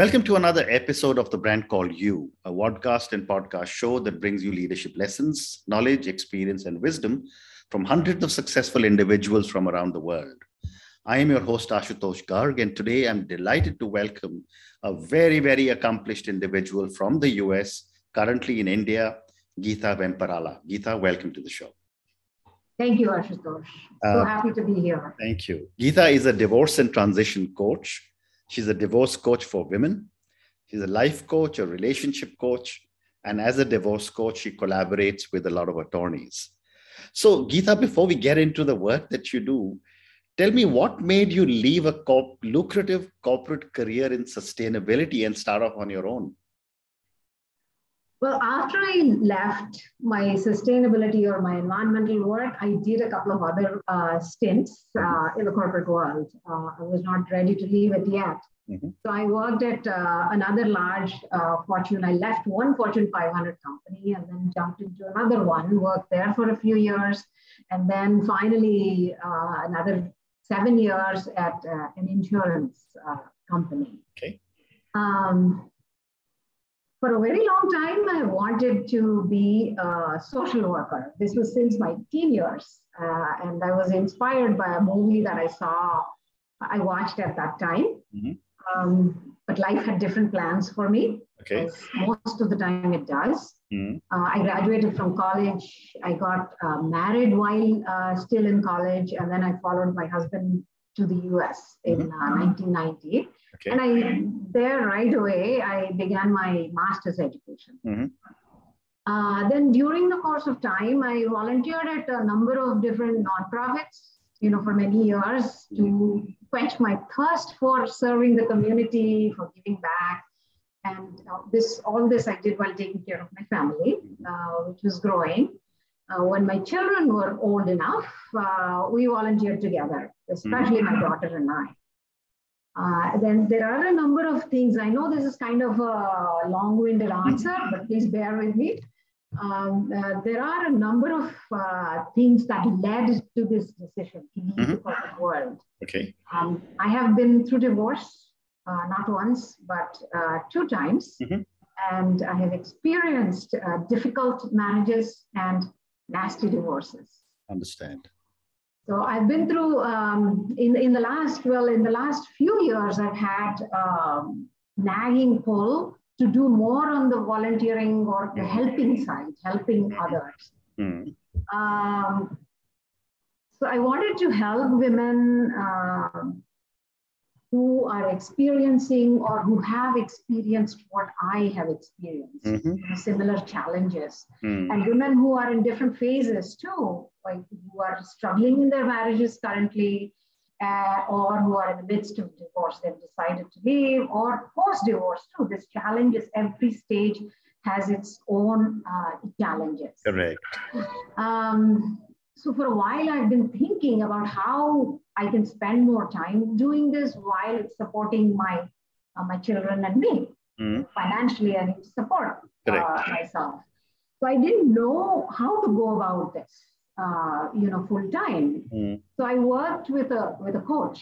Welcome to another episode of the brand called You, a podcast and podcast show that brings you leadership lessons, knowledge, experience, and wisdom from hundreds of successful individuals from around the world. I am your host, Ashutosh Garg, and today I'm delighted to welcome a very, very accomplished individual from the US, currently in India, Gita Vemparala. Gita, welcome to the show. Thank you, Ashutosh. So uh, happy to be here. Thank you. Geetha is a divorce and transition coach She's a divorce coach for women. She's a life coach, a relationship coach. And as a divorce coach, she collaborates with a lot of attorneys. So, Gita, before we get into the work that you do, tell me what made you leave a lucrative corporate career in sustainability and start off on your own? Well, after I left my sustainability or my environmental work, I did a couple of other uh, stints uh, in the corporate world. Uh, I was not ready to leave it yet. Mm-hmm. So I worked at uh, another large uh, Fortune. I left one Fortune 500 company and then jumped into another one, worked there for a few years, and then finally uh, another seven years at an insurance company. Okay. Um, for a very long time, I wanted to be a social worker. This was since my teen years. Uh, and I was inspired by a movie that I saw, I watched at that time. Mm-hmm. Um, but life had different plans for me. Okay. Most of the time it does. Mm-hmm. Uh, I graduated from college. I got uh, married while uh, still in college. And then I followed my husband to the US in mm-hmm. 1990. Okay. And I there right away I began my master's education. Mm-hmm. Uh, then during the course of time, I volunteered at a number of different nonprofits, you know, for many years to quench my thirst for serving the community, for giving back. And uh, this, all this I did while taking care of my family, uh, which was growing. Uh, when my children were old enough, uh, we volunteered together, especially mm-hmm. my daughter and I. Uh, then there are a number of things. I know this is kind of a long-winded answer, but please bear with me. Um, uh, there are a number of uh, things that led to this decision to leave mm-hmm. the corporate world. Okay. Um, I have been through divorce, uh, not once, but uh, two times. Mm-hmm. And I have experienced uh, difficult marriages and nasty divorces. Understand. So I've been through um, in in the last well in the last few years I've had um, nagging pull to do more on the volunteering or the helping side, helping others. Mm. Um, so I wanted to help women uh, who are experiencing or who have experienced what I have experienced, mm-hmm. similar challenges, mm. and women who are in different phases too, like who are struggling in their marriages currently, uh, or who are in the midst of divorce, they've decided to leave, or post divorce too. This challenges, every stage has its own uh, challenges. Correct. Um, so for a while, I've been thinking about how I can spend more time doing this while it's supporting my uh, my children and me. Mm. Financially, I need to support uh, myself. So I didn't know how to go about this, uh, you know, full time. Mm. So I worked with a with a coach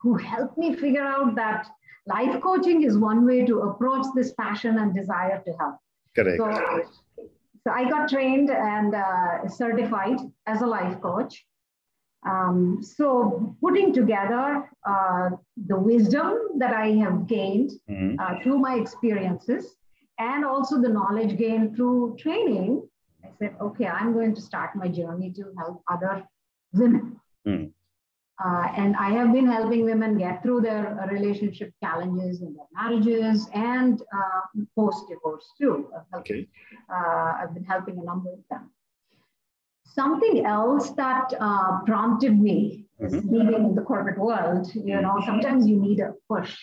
who helped me figure out that life coaching is one way to approach this passion and desire to help. Correct. So so I got trained and uh, certified as a life coach. Um, so putting together uh, the wisdom that I have gained mm-hmm. uh, through my experiences and also the knowledge gained through training, I said, okay, I'm going to start my journey to help other women. Mm. Uh, and I have been helping women get through their relationship challenges in their marriages and uh, post divorce too. Okay. Uh, I've been helping a number of them. Something else that uh, prompted me mm-hmm. leaving the corporate world, you know, sometimes you need a push,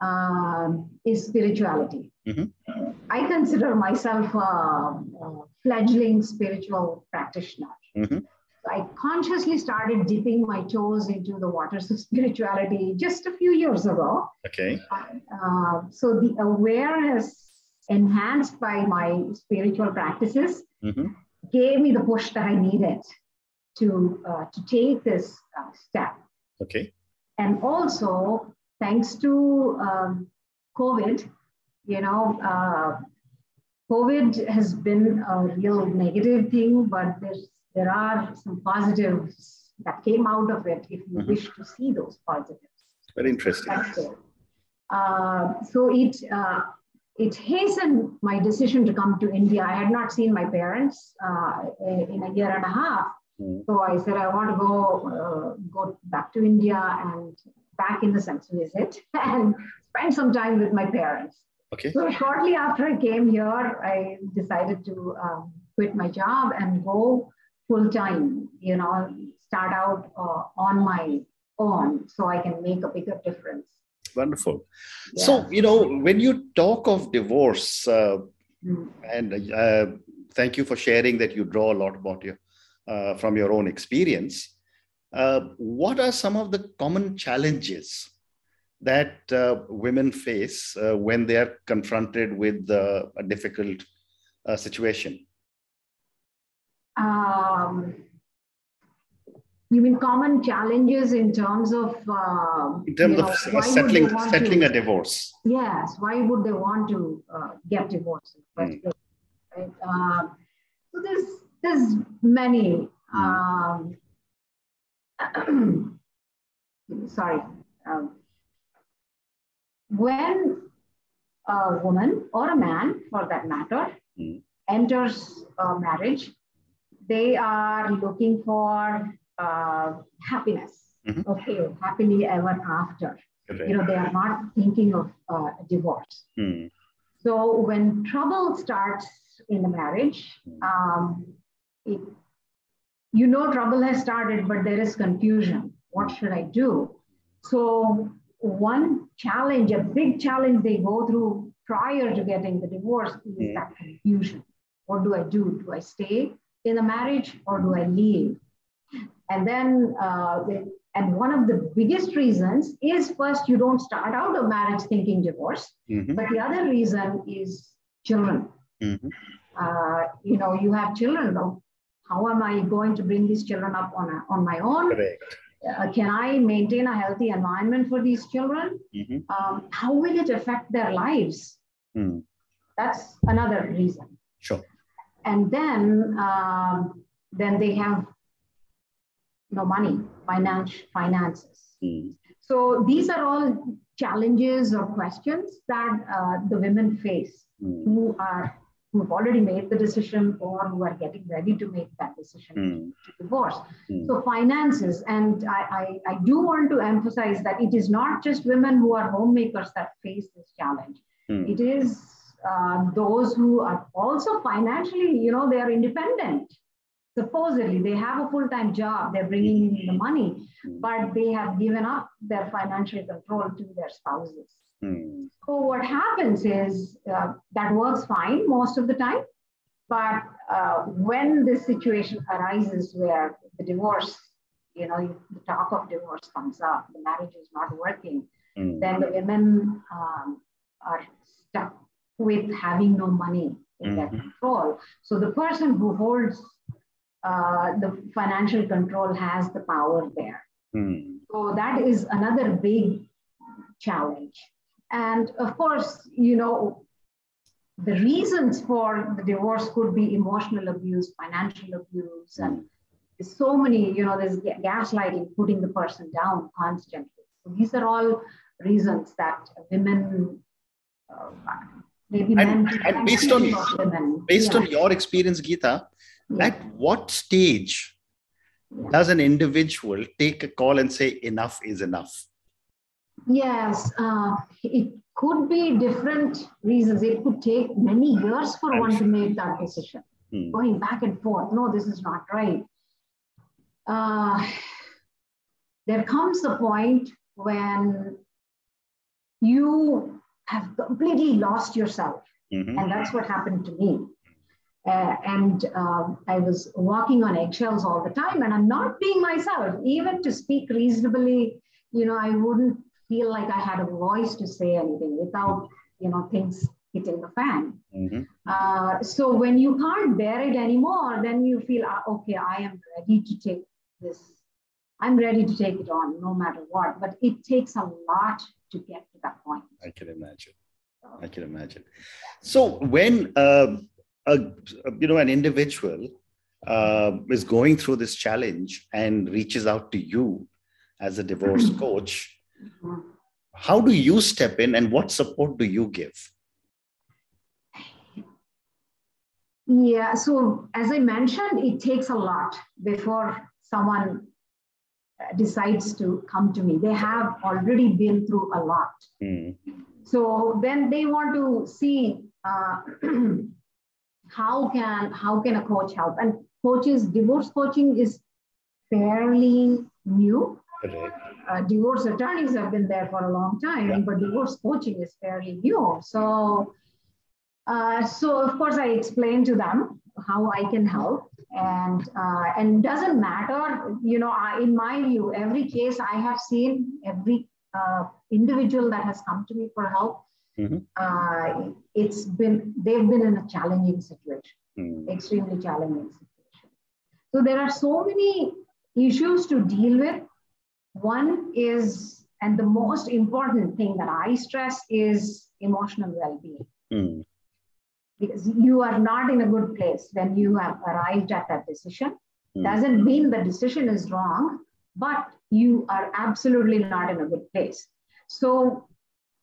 um, is spirituality. Mm-hmm. I consider myself a, a fledgling spiritual practitioner. Mm-hmm. I consciously started dipping my toes into the waters of spirituality just a few years ago. Okay. Uh, so the awareness enhanced by my spiritual practices mm-hmm. gave me the push that I needed to uh, to take this uh, step. Okay. And also, thanks to um, COVID, you know, uh, COVID has been a real negative thing, but there's, there are some positives that came out of it if you mm-hmm. wish to see those positives. Very interesting. Uh, so it, uh, it hastened my decision to come to India. I had not seen my parents uh, in a year and a half. Mm. So I said, I want to go, uh, go back to India and back in the sense visit and spend some time with my parents. Okay. So shortly after I came here, I decided to um, quit my job and go full time. You know, start out uh, on my own so I can make a bigger difference. Wonderful. Yeah. So you know, when you talk of divorce, uh, mm. and uh, thank you for sharing that you draw a lot about your uh, from your own experience. Uh, what are some of the common challenges that uh, women face uh, when they are confronted with uh, a difficult uh, situation? Um, you mean common challenges in terms of uh, in terms of know, settling settling to, a divorce? Yes. Why would they want to uh, get divorced? Mm. Right? so there's there's many. Mm. Um, sorry. Um, when a woman or a man, for that matter, mm. enters a marriage, they are looking for uh, happiness. Mm-hmm. Okay, happily ever after. Okay. You know, they are not thinking of uh, divorce. Mm. So when trouble starts in the marriage, hmm. um, it, you know trouble has started, but there is confusion. What should I do? So one challenge, a big challenge they go through prior to getting the divorce is mm. that confusion. What do I do? Do I stay in the marriage or do I leave? And then, uh, and one of the biggest reasons is first, you don't start out a marriage thinking divorce, mm-hmm. but the other reason is children. Mm-hmm. Uh, you know, you have children. How am I going to bring these children up on, a, on my own? Correct uh, can I maintain a healthy environment for these children? Mm-hmm. Um, how will it affect their lives? Mm. That's another reason. Sure. And then, um, then they have no money, finance, finances. Mm. So these are all challenges or questions that uh, the women face mm. who are who have already made the decision or who are getting ready to make that decision mm. to divorce. Mm. So finances, and I, I, I, do want to emphasize that it is not just women who are homemakers that face this challenge. Mm. It is uh, those who are also financially, you know, they are independent. Supposedly, they have a full-time job, they're bringing in the money, hmm. but they have given up their financial control to their spouses. Hmm. So what happens is uh, that works fine most of the time, but uh, when this situation arises where the divorce, you know, the talk of divorce comes up, the marriage is not working, mm. then the women um, are stuck with having no money in mm-hmm. their control. So the person who holds uh, the financial control has the power there. Mm. So that is another big challenge. And of course, you know, the reasons for the divorce could be emotional abuse, financial abuse, and so many, you know, there's gaslighting, putting the person down constantly. So these are all reasons that women, uh, maybe and, and based on based yeah. on your experience, Gita, yeah. at what stage does an individual take a call and say enough is enough? Yes, uh, it could be different reasons. It could take many years for one to make that decision, hmm. going back and forth. No, this is not right. Uh, there comes a point when you have completely lost yourself. Mm-hmm. And that's what happened to me. Uh, and um, I was walking on eggshells all the time, and I'm not being myself. Even to speak reasonably, you know, I wouldn't feel like I had a voice to say anything without, you know, things hitting the fan. Mm-hmm. Uh, so when you can't bear it anymore, then you feel, uh, okay, I am ready to take this. I'm ready to take it on no matter what. But it takes a lot to get to that point. I can imagine. I can imagine. So when uh, a, you know an individual uh, is going through this challenge and reaches out to you as a divorce coach, mm-hmm. how do you step in and what support do you give? Yeah, so as I mentioned, it takes a lot before someone decides to come to me. They have already been through a lot. Mm. So then they want to see uh, how can how can a coach help? And coaches, divorce coaching is fairly new. Uh, divorce attorneys have been there for a long time, yeah. but divorce coaching is fairly new. So uh, so of course I explained to them how I can help, and uh, and doesn't matter. You know, I, in my view, every case I have seen, every uh, individual that has come to me for help, mm-hmm. Uh, it's been they've been in a challenging situation, mm-hmm. extremely challenging situation. So there are so many issues to deal with. One is, and the most important thing that I stress is emotional well-being. Mm because you are not in a good place when you have arrived at that decision. Mm. Doesn't mean the decision is wrong, but you are absolutely not in a good place. So,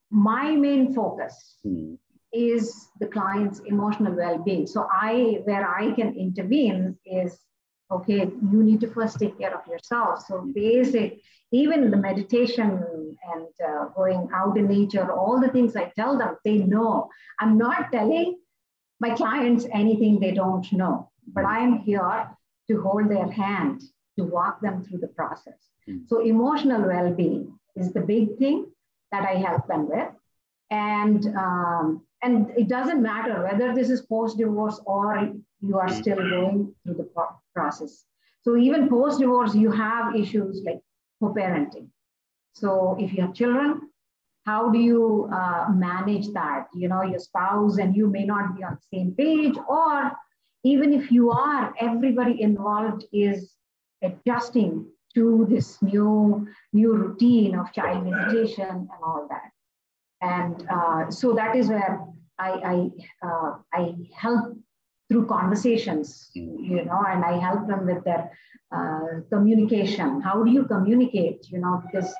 my main focus mm. is the client's emotional well being. So, I where I can intervene is okay, you need to first take care of yourself. So, basic, even the meditation and uh, going out in nature, all the things I tell them, they know. I'm not telling my clients anything they don't know, but I am here to hold their hand, to walk them through the process. Mm. So, emotional well being is the big thing that I help them with. And, um, and it doesn't matter whether this is post divorce or you are still going through the process. So, even post divorce, you have issues like co parenting. So, if you have children, how do you uh, manage that? You know your spouse and you may not be on the same page or even if you are everybody involved is adjusting to this new new routine of child meditation and all that. And uh, so that is where i I, uh, I help through conversations you know and i help them with their uh, communication. How do you communicate you know because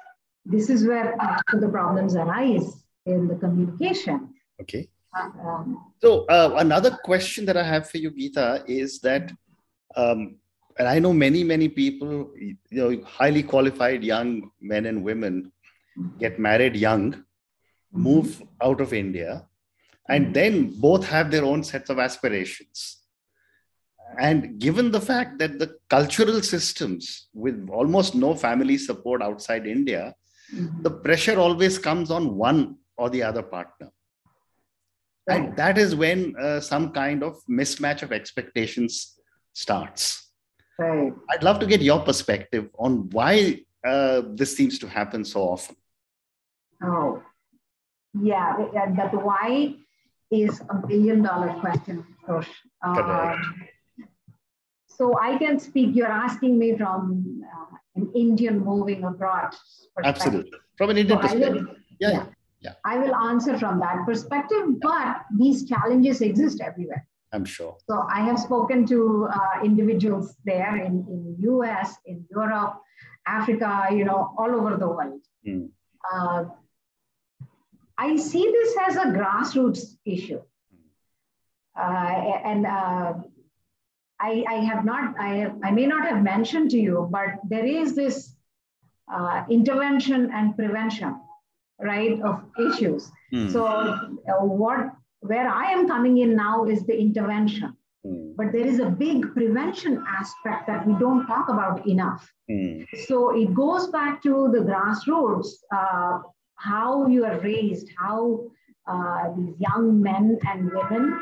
this is where the problems arise in the communication. Okay. Uh, um, so uh, another question that I have for you, Gita, is that, um, and I know many, many people, you know, highly qualified young men and women get married young, move out of India, and mm-hmm. then both have their own sets of aspirations. And given the fact that the cultural systems with almost no family support outside India mm-hmm. the pressure always comes on one or the other partner. Right. And that is when uh, some kind of mismatch of expectations starts. Right. I'd love to get your perspective on why uh, this seems to happen so often. Oh, yeah, that why is a billion dollar question, Tosh. Uh, so I can speak, you're asking me from uh, an Indian moving abroad. Absolutely. From an Indian so perspective. Will, yeah, yeah. yeah. I will answer from that perspective, but these challenges exist everywhere. I'm sure. So I have spoken to uh, individuals there in, in US, in Europe, Africa, you know, all over the world. Mm. Uh, I see this as a grassroots issue. Uh, and uh, I, I have not, I, I may not have mentioned to you, but there is this uh, intervention and prevention, right, of issues. Mm. So uh, what, where I am coming in now is the intervention. Mm. But there is a big prevention aspect that we don't talk about enough. Mm. So it goes back to the grassroots, uh, how you are raised, how uh, these young men and women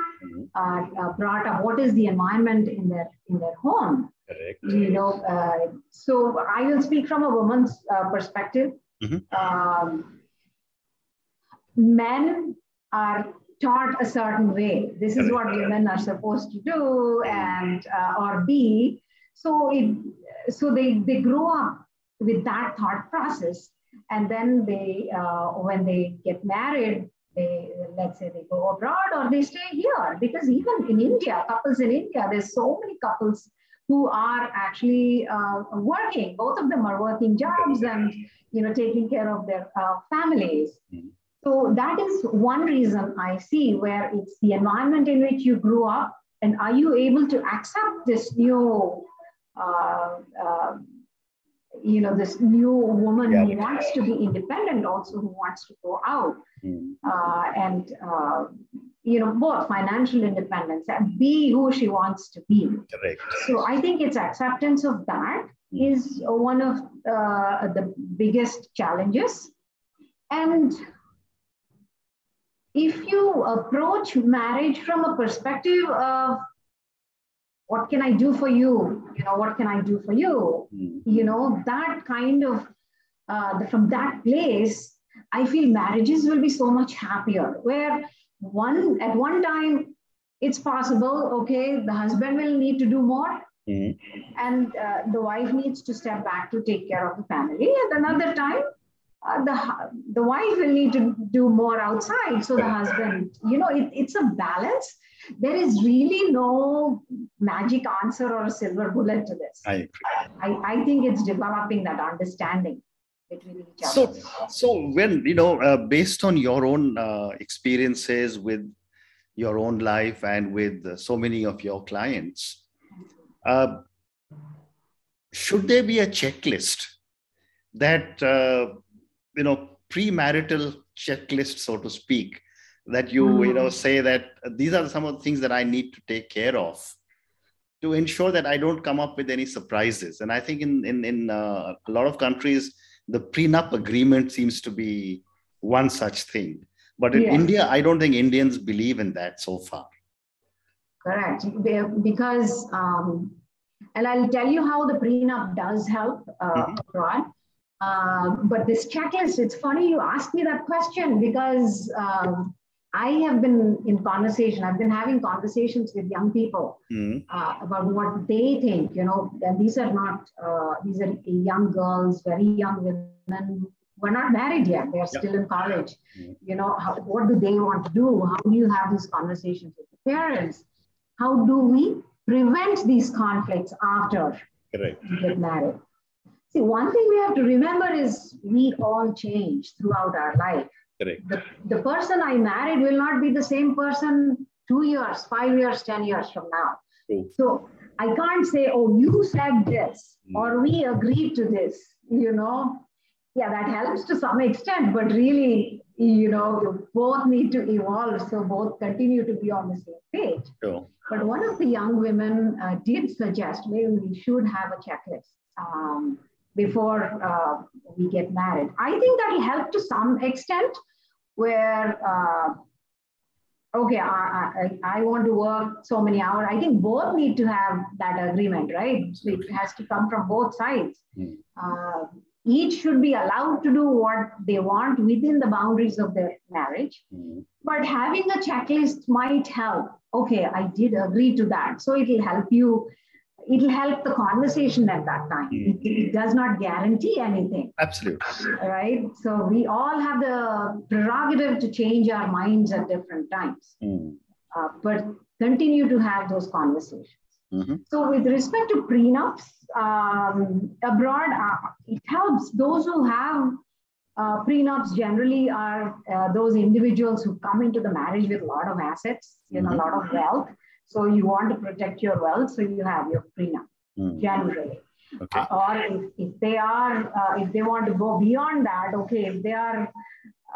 are uh, brought up what is the environment in their in their home. Correct. you know uh, so i will speak from a woman's uh, perspective. Mm-hmm. um, men are taught a certain way. This is what women are supposed to do and uh, or be. So it so they they grow up with that thought process. And then they uh, when they get married they let's say they go abroad or they stay here because even in India, couples in India, there's so many couples who are actually uh, working. Both of them are working jobs and you know taking care of their uh, families. Mm-hmm. So that is one reason I see where it's the environment in which you grew up, and are you able to accept this new, uh, uh you know, this new woman yeah. who wants to be independent, also who wants to go out, mm. and uh, you know, both financial independence and be who she wants to be. Correct. So I think it's acceptance of that mm. is one of uh, the biggest challenges. And if you approach marriage from a perspective of what can I do for you? You know, what can I do for you? Mm. You know, that kind of, uh, from that place, I feel marriages will be so much happier. Where one at one time it's possible okay the husband will need to do more mm-hmm. and uh, the wife needs to step back to take care of the family and another time uh, the the wife will need to do more outside so the husband you know it, it's a balance there is really no magic answer or a silver bullet to this i I, I think it's developing that understanding between each other. So, so when you know, uh, based on your own uh, experiences with your own life and with uh, so many of your clients, uh, should there be a checklist that uh, you know premarital checklist, so to speak, that you mm. you know say that these are some of the things that I need to take care of to ensure that I don't come up with any surprises. And I think in in in uh, a lot of countries the prenup agreement seems to be one such thing. But in yeah. India, I don't think Indians believe in that so far. Correct. Because, um, and I'll tell you how the prenup does help uh, mm-hmm. abroad. Uh, but this checklist, it's funny you asked me that question because um, I have been in conversation, I've been having conversations with young people mm. uh, about what they think, you know, and these are not, uh, these are young girls, very young women who are not married yet. They're yep. still in college. Mm. You know, how, what do they want to do? How do you have these conversations with the parents? How do we prevent these conflicts after Correct. we get married? See, one thing we have to remember is we all change throughout our life Correct. The, the person I married will not be the same person two years, five years, 10 years from now. True. So I can't say, oh, you said this mm. or we agreed to this, you know. Yeah, that helps to some extent, but really, you know, you both need to evolve. So both continue to be on the same page. But one of the young women uh, did suggest maybe we should have a checklist. Um, before uh, we get married. I think that will help to some extent where, uh, okay, I, I, I, want to work so many hours. I think both need to have that agreement, right? So it has to come from both sides. Mm. Uh, each should be allowed to do what they want within the boundaries of their marriage. Mm. But having a checklist might help. Okay, I did agree to that. So it will help you it'll help the conversation at that time. Mm. It, it, does not guarantee anything. Absolutely. Right. So we all have the prerogative to change our minds at different times, mm. uh, but continue to have those conversations. Mm-hmm. So with respect to prenups um, abroad, uh, it helps those who have uh, prenups generally are uh, those individuals who come into the marriage with a lot of assets, you know, a lot of mm-hmm. wealth so you want to protect your wealth, so you have your prenup mm. generally. Okay. Uh, or if, if they are, uh, if they want to go beyond that, okay, if they are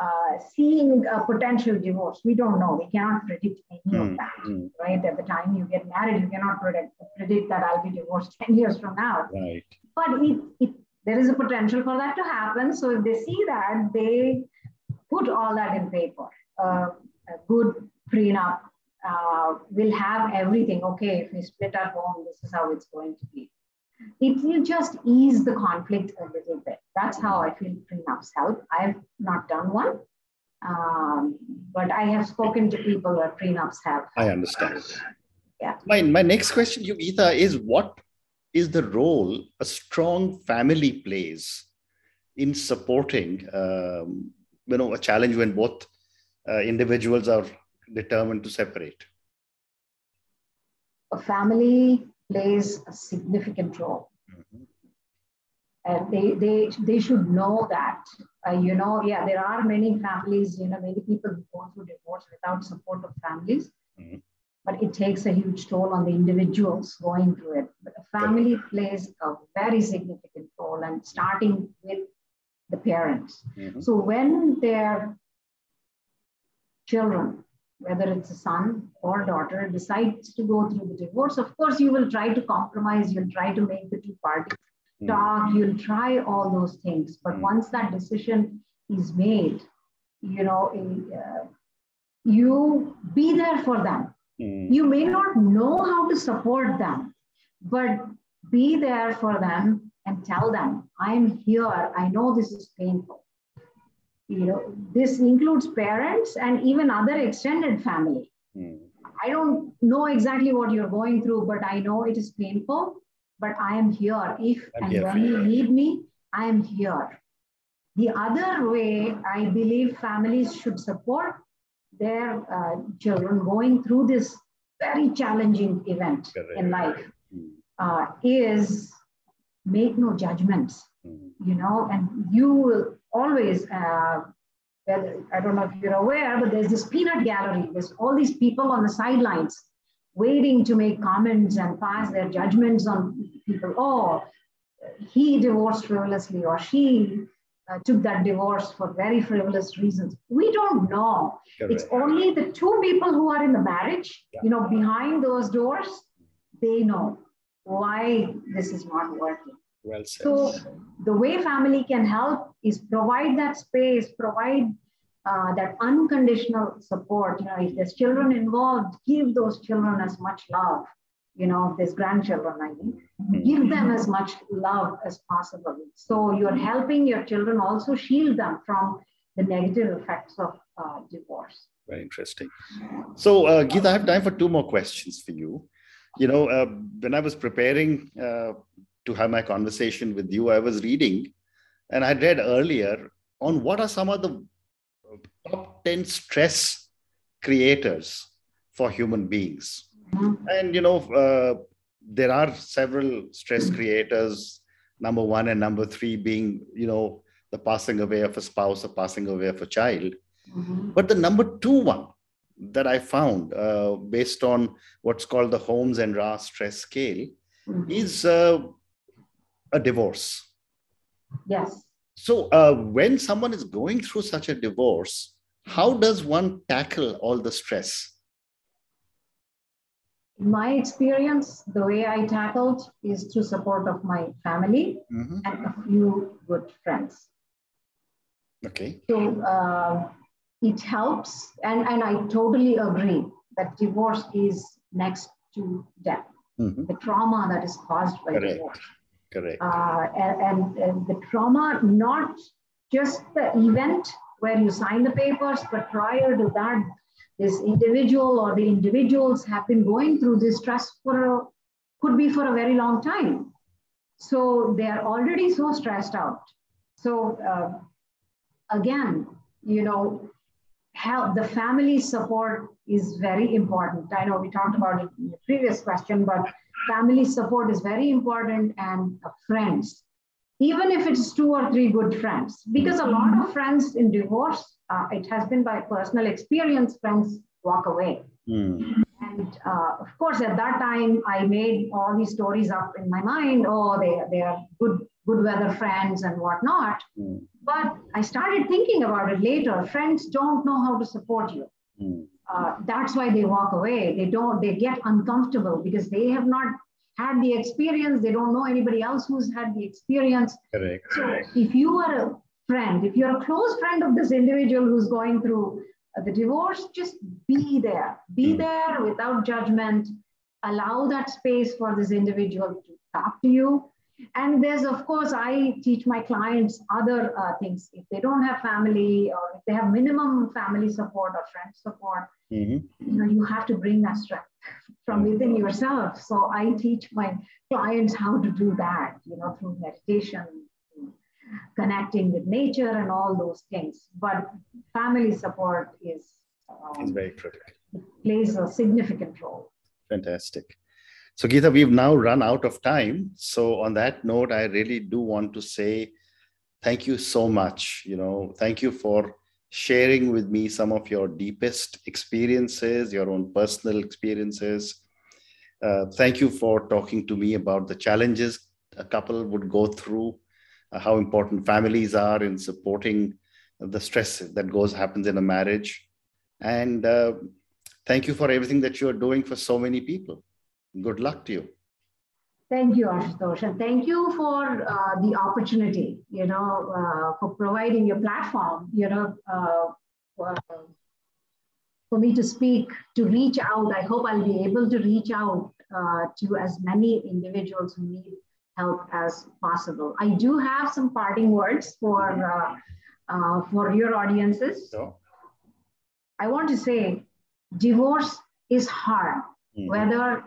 uh, seeing a potential divorce, we don't know. We cannot predict any mm. of hmm. that, mm. right? At the time you get married, you cannot predict, predict that I'll be divorced 10 years from now. Right. But it, it, there is a potential for that to happen. So if they see that, they put all that in paper. Uh, a good prenup uh, will have everything. Okay, if we split our home, this is how it's going to be. It will just ease the conflict a little bit. That's how I feel prenups help. I've not done one, um, but I have spoken to people where prenups have. I understand. Yeah. My, my next question, Yogita, is what is the role a strong family plays in supporting, um, you know, a challenge when both uh, individuals are determined to separate? A family plays a significant role. Mm-hmm. And they, they, they should know that, uh, you know, yeah, there are many families, you know, many people who go through divorce without support of families. Mm-hmm. But it takes a huge toll on the individuals going through it. But a family plays a very significant role, and starting with the parents. Mm-hmm. So when their children, whether it's a son or daughter, decides to go through the divorce, of course, you will try to compromise, you'll try to make the two parties mm-hmm. talk, you'll try all those things. But mm-hmm. once that decision is made, you know, uh, you be there for them. Mm-hmm. You may not know how to support them, but be there for them and tell them, I'm here. I know this is painful. You know, this includes parents and even other extended family. Mm. I don't know exactly what you're going through, but I know it is painful. But I am here. If I'm and here when you need me, I am here. The other way I believe families should support their uh, children going through this very challenging event Correct. in life hmm. uh, is make no judgments, mm. you know, and you will always, uh, I don't know if you're aware, but there's this peanut gallery. There's all these people on the sidelines waiting to make comments and pass their judgments on people. Oh, he divorced frivolously or she uh, took that divorce for very frivolous reasons. We don't know. Correct. It's only the two people who are in the marriage, yeah. you know, behind those doors, they know why this is not working. Well said. So the way family can help is provide that space, provide uh, that unconditional support. You know, if there's children involved, give those children as much love. You know, if there's grandchildren, I mean, mm-hmm. give them as much love as possible. So you're helping your children also shield them from the negative effects of uh, divorce. Very interesting. So, uh, Gita, I have time for two more questions for you you know, uh, when I was preparing uh, to have my conversation with you, I was reading, and I read earlier on what are some of the top 10 stress creators for human beings. Mm-hmm. And, you know, uh, there are several stress creators, number one and number three being, you know, the passing away of a spouse or passing away of a child. Mm-hmm. But the number two one that I found uh, based on what's called the Holmes and Rahe stress scale mm-hmm. is uh, a divorce. Yes. So uh, when someone is going through such a divorce, how does one tackle all the stress? My experience, the way I tackled is through support of my family mm-hmm. and a few good friends. Okay. So uh, it helps, and, and I totally agree that divorce is next to death. Mm-hmm. The trauma that is caused by Correct. divorce. Correct. Uh, and, and, the trauma, not just the event where you sign the papers, but prior to that, this individual or the individuals have been going through this stress for a, could be for a very long time. So they are already so stressed out. So uh, again, you know, help the family support is very important. I know we talked about it in the previous question, but family support is very important and friends, even if it's two or three good friends, because a lot of friends in divorce, uh, it has been by personal experience, friends walk away. Mm. And uh, of course, at that time, I made all these stories up in my mind. Oh, they, they are good, good weather friends and whatnot. Mm. But I started thinking about it later. Friends don't know how to support you. Mm. Uh, that's why they walk away. They don't, they get uncomfortable because they have not had the experience. They don't know anybody else who's had the experience. Correct. So if you are a friend, if you're a close friend of this individual who's going through uh, the divorce, just be there. Be mm. there without judgment. Allow that space for this individual to talk to you and there's, of course, I teach my clients other uh, things. If they don't have family or if they have minimum family support or friend support, mm-hmm. you know, you have to bring that strength from within yourself. So I teach my clients how to do that, you know, through meditation, connecting with nature and all those things. But family support is, um, is very critical. Plays a significant role. Fantastic. So, Gita, we've now run out of time. So, on that note, I really do want to say thank you so much. You know, thank you for sharing with me some of your deepest experiences, your own personal experiences. Uh, thank you for talking to me about the challenges a couple would go through, uh, how important families are in supporting the stress that goes happens in a marriage, and uh, thank you for everything that you are doing for so many people. Good luck to you. Thank you, Ashutosh, and thank you for uh, the opportunity, you know, uh, for providing your platform, you know, uh, for, for, me to speak, to reach out. I hope I'll be able to reach out uh, to as many individuals who need help as possible. I do have some parting words for, uh, uh, for your audiences. So. I want to say divorce is hard, mm-hmm. whether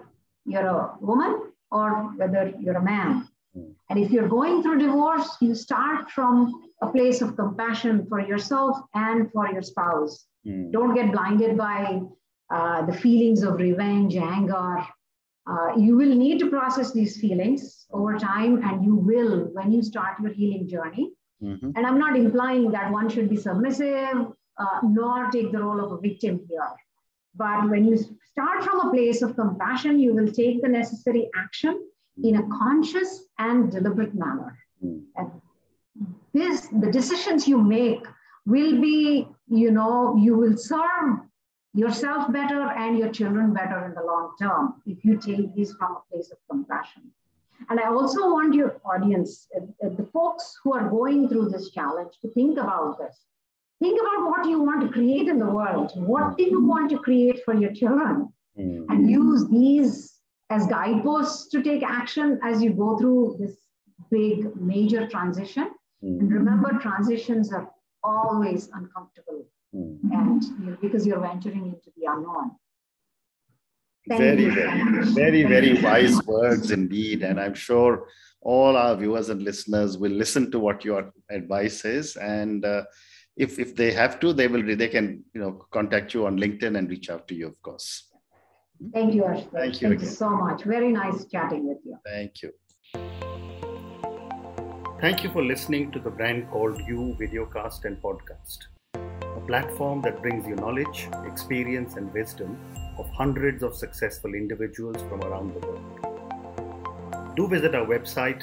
you're a woman or whether you're a man. Hmm. And if you're going through divorce, you start from a place of compassion for yourself and for your spouse. Mm. Don't get blinded by uh, the feelings of revenge, anger. Uh, you will need to process these feelings over time, and you will when you start your healing journey. Mm-hmm. And I'm not implying that one should be submissive, uh, nor take the role of a victim here. But when you start from a place of compassion, you will take the necessary action in a conscious and deliberate manner. Mm. And this, the decisions you make will be, you know, you will serve yourself better and your children better in the long term if you take these from a place of compassion. And I also want your audience, uh, uh, the folks who are going through this challenge, to think about this. Think about what you want to create in the world. What do you want to create for your children? Mm. And use these as guideposts to take action as you go through this big, major transition. Mm. And remember, transitions are always uncomfortable. Mm. And you know, because you're venturing into the unknown. Thank very, very, very, very wise words indeed. And I'm sure all our viewers and listeners will listen to what your advice is. And uh, if if they have to, they will they can you know contact you on LinkedIn and reach out to you, of course. Thank you, Ash. Thank you. Thank you so much. Very nice chatting with you. Thank you. Thank you for listening to the brand called You Videocast and Podcast, a platform that brings you knowledge, experience, and wisdom of hundreds of successful individuals from around the world. Do visit our website